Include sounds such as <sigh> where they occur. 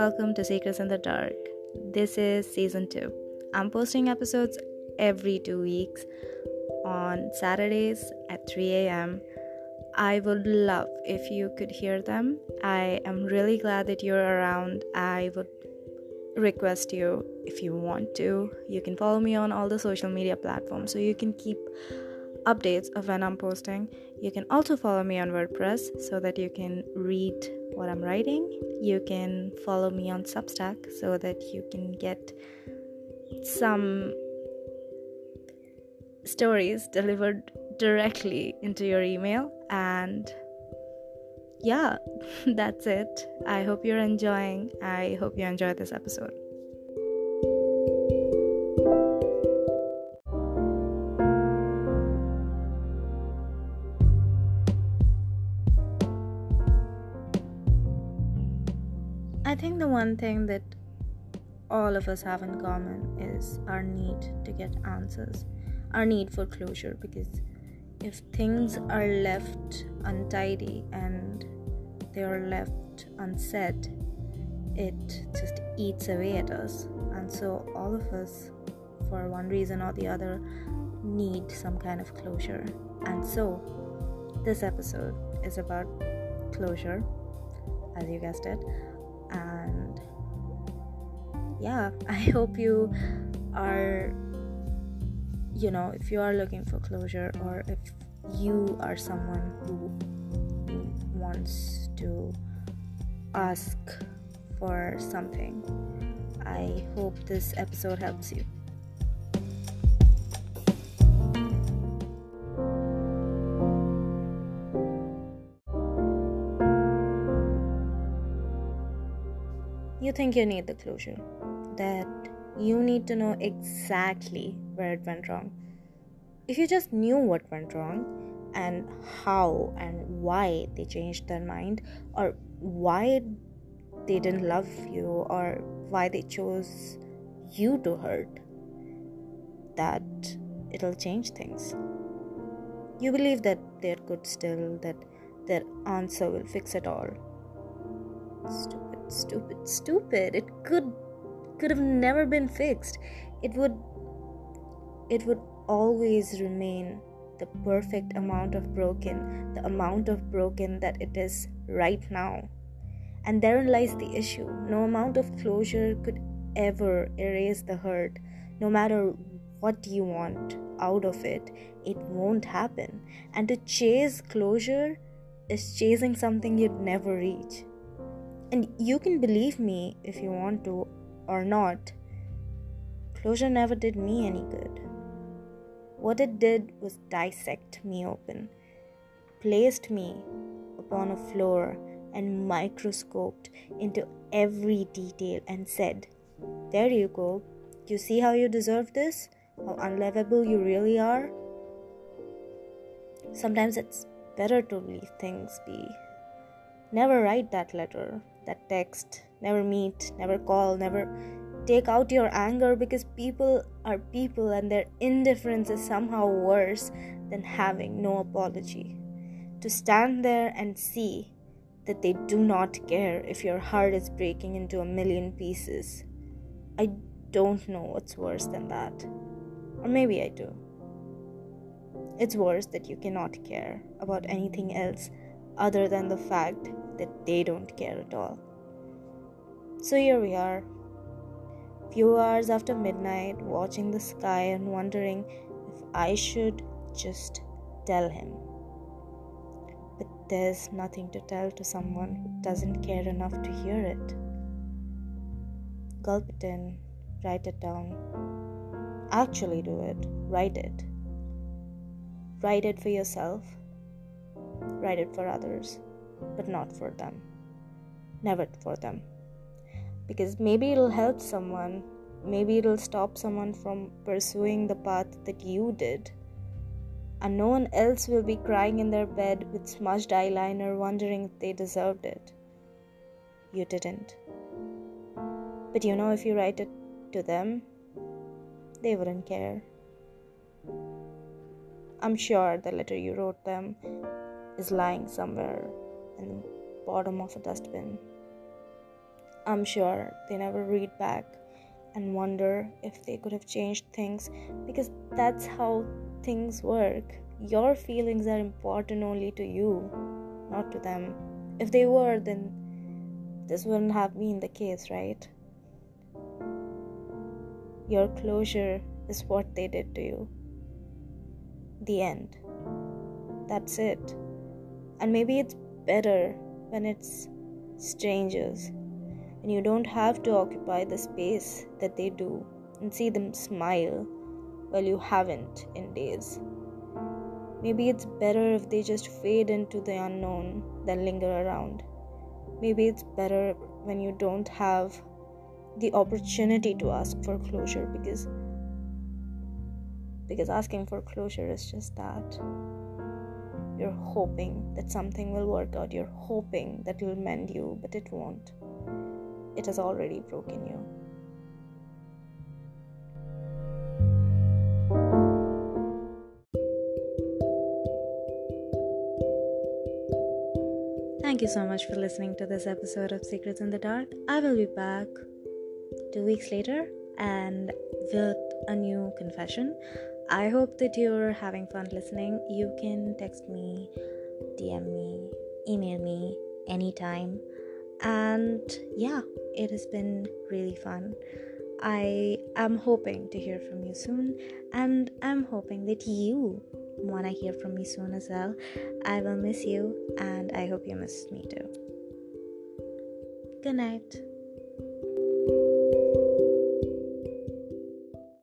welcome to Secrets in the Dark. This is season 2. I'm posting episodes every two weeks on Saturdays at 3 a.m. I would love if you could hear them. I am really glad that you're around. I would request you if you want to, you can follow me on all the social media platforms so you can keep updates of when I'm posting. You can also follow me on WordPress so that you can read what I'm writing. You can follow me on Substack so that you can get some stories delivered directly into your email. And yeah, <laughs> that's it. I hope you're enjoying. I hope you enjoyed this episode. Think the one thing that all of us have in common is our need to get answers, our need for closure. Because if things are left untidy and they are left unsaid, it just eats away at us. And so, all of us, for one reason or the other, need some kind of closure. And so, this episode is about closure, as you guessed it and yeah <laughs> i hope you are you know if you are looking for closure or if you are someone who wants to ask for something i hope this episode helps you you think you need the closure, that you need to know exactly where it went wrong. If you just knew what went wrong and how and why they changed their mind, or why they didn't love you, or why they chose you to hurt, that it'll change things. You believe that they're good still, that their answer will fix it all. Stupid stupid, stupid. It could could have never been fixed. It would it would always remain the perfect amount of broken, the amount of broken that it is right now. And therein lies the issue. No amount of closure could ever erase the hurt. No matter what you want out of it, it won't happen. And to chase closure is chasing something you'd never reach. And you can believe me if you want to or not. Closure never did me any good. What it did was dissect me open, placed me upon a floor, and microscoped into every detail and said, There you go. You see how you deserve this? How unlovable you really are? Sometimes it's better to leave things be. Never write that letter that text, never meet, never call, never take out your anger because people are people and their indifference is somehow worse than having no apology. To stand there and see that they do not care if your heart is breaking into a million pieces. I don't know what's worse than that. Or maybe I do. It's worse that you cannot care about anything else other than the fact that they don't care at all. So here we are, few hours after midnight, watching the sky and wondering if I should just tell him. But there's nothing to tell to someone who doesn't care enough to hear it. Gulp it in, write it down. Actually, do it, write it. Write it for yourself, write it for others but not for them. Never for them. Because maybe it'll help someone, maybe it'll stop someone from pursuing the path that you did. And no one else will be crying in their bed with smudged eyeliner, wondering if they deserved it. You didn't. But you know, if you write it to them, they wouldn't care. I'm sure the letter you wrote them is lying somewhere the bottom of a dustbin. I'm sure they never read back and wonder if they could have changed things because that's how things work. Your feelings are important only to you, not to them. If they were, then this wouldn't have been the case, right? Your closure is what they did to you. The end. That's it. And maybe it's better when it's strangers and you don't have to occupy the space that they do and see them smile while you haven't in days. Maybe it's better if they just fade into the unknown than linger around. Maybe it's better when you don't have the opportunity to ask for closure because because asking for closure is just that you're hoping that something will work out you're hoping that it'll mend you but it won't it has already broken you Thank you so much for listening to this episode of Secrets in the Dark. I will be back two weeks later and with a new confession. I hope that you're having fun listening. You can text me, DM me, email me anytime. And yeah, it has been really fun. I am hoping to hear from you soon, and I'm hoping that you want to hear from me soon as well. I will miss you, and I hope you miss me too. Good night.